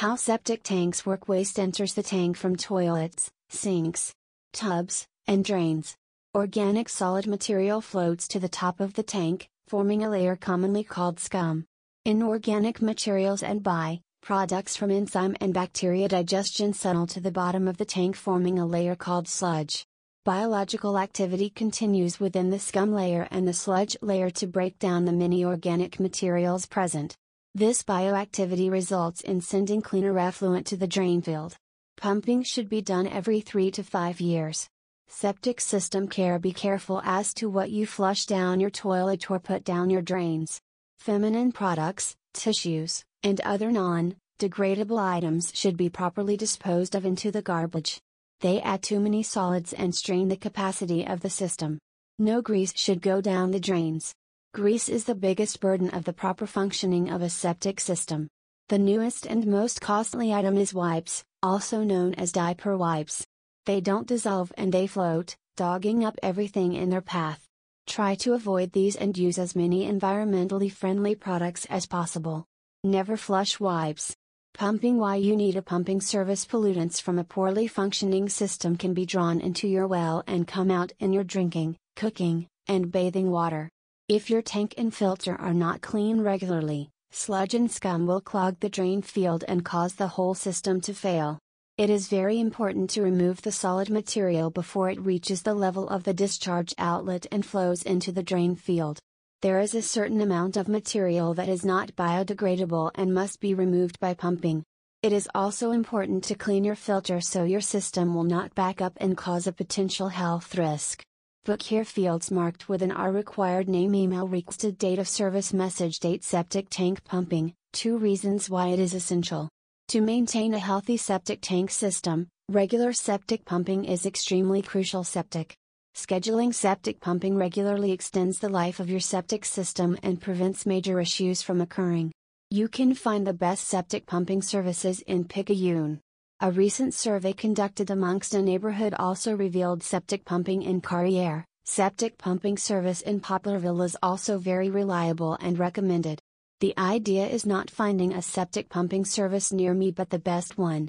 How septic tanks work Waste enters the tank from toilets, sinks, tubs, and drains. Organic solid material floats to the top of the tank, forming a layer commonly called scum. Inorganic materials and by products from enzyme and bacteria digestion settle to the bottom of the tank forming a layer called sludge. Biological activity continues within the scum layer and the sludge layer to break down the many organic materials present. This bioactivity results in sending cleaner effluent to the drain field. Pumping should be done every 3 to 5 years. Septic system care Be careful as to what you flush down your toilet or put down your drains. Feminine products, tissues, and other non degradable items should be properly disposed of into the garbage. They add too many solids and strain the capacity of the system. No grease should go down the drains. Grease is the biggest burden of the proper functioning of a septic system. The newest and most costly item is wipes, also known as diaper wipes. They don't dissolve and they float, dogging up everything in their path. Try to avoid these and use as many environmentally friendly products as possible. Never flush wipes. Pumping Why you need a pumping service Pollutants from a poorly functioning system can be drawn into your well and come out in your drinking, cooking, and bathing water. If your tank and filter are not clean regularly, sludge and scum will clog the drain field and cause the whole system to fail. It is very important to remove the solid material before it reaches the level of the discharge outlet and flows into the drain field. There is a certain amount of material that is not biodegradable and must be removed by pumping. It is also important to clean your filter so your system will not back up and cause a potential health risk. Book here fields marked with an R required name email requested date of service message date septic tank pumping, two reasons why it is essential. To maintain a healthy septic tank system, regular septic pumping is extremely crucial septic. Scheduling septic pumping regularly extends the life of your septic system and prevents major issues from occurring. You can find the best septic pumping services in Picayune. A recent survey conducted amongst a neighborhood also revealed septic pumping in Carriere. Septic pumping service in Poplarville is also very reliable and recommended. The idea is not finding a septic pumping service near me but the best one.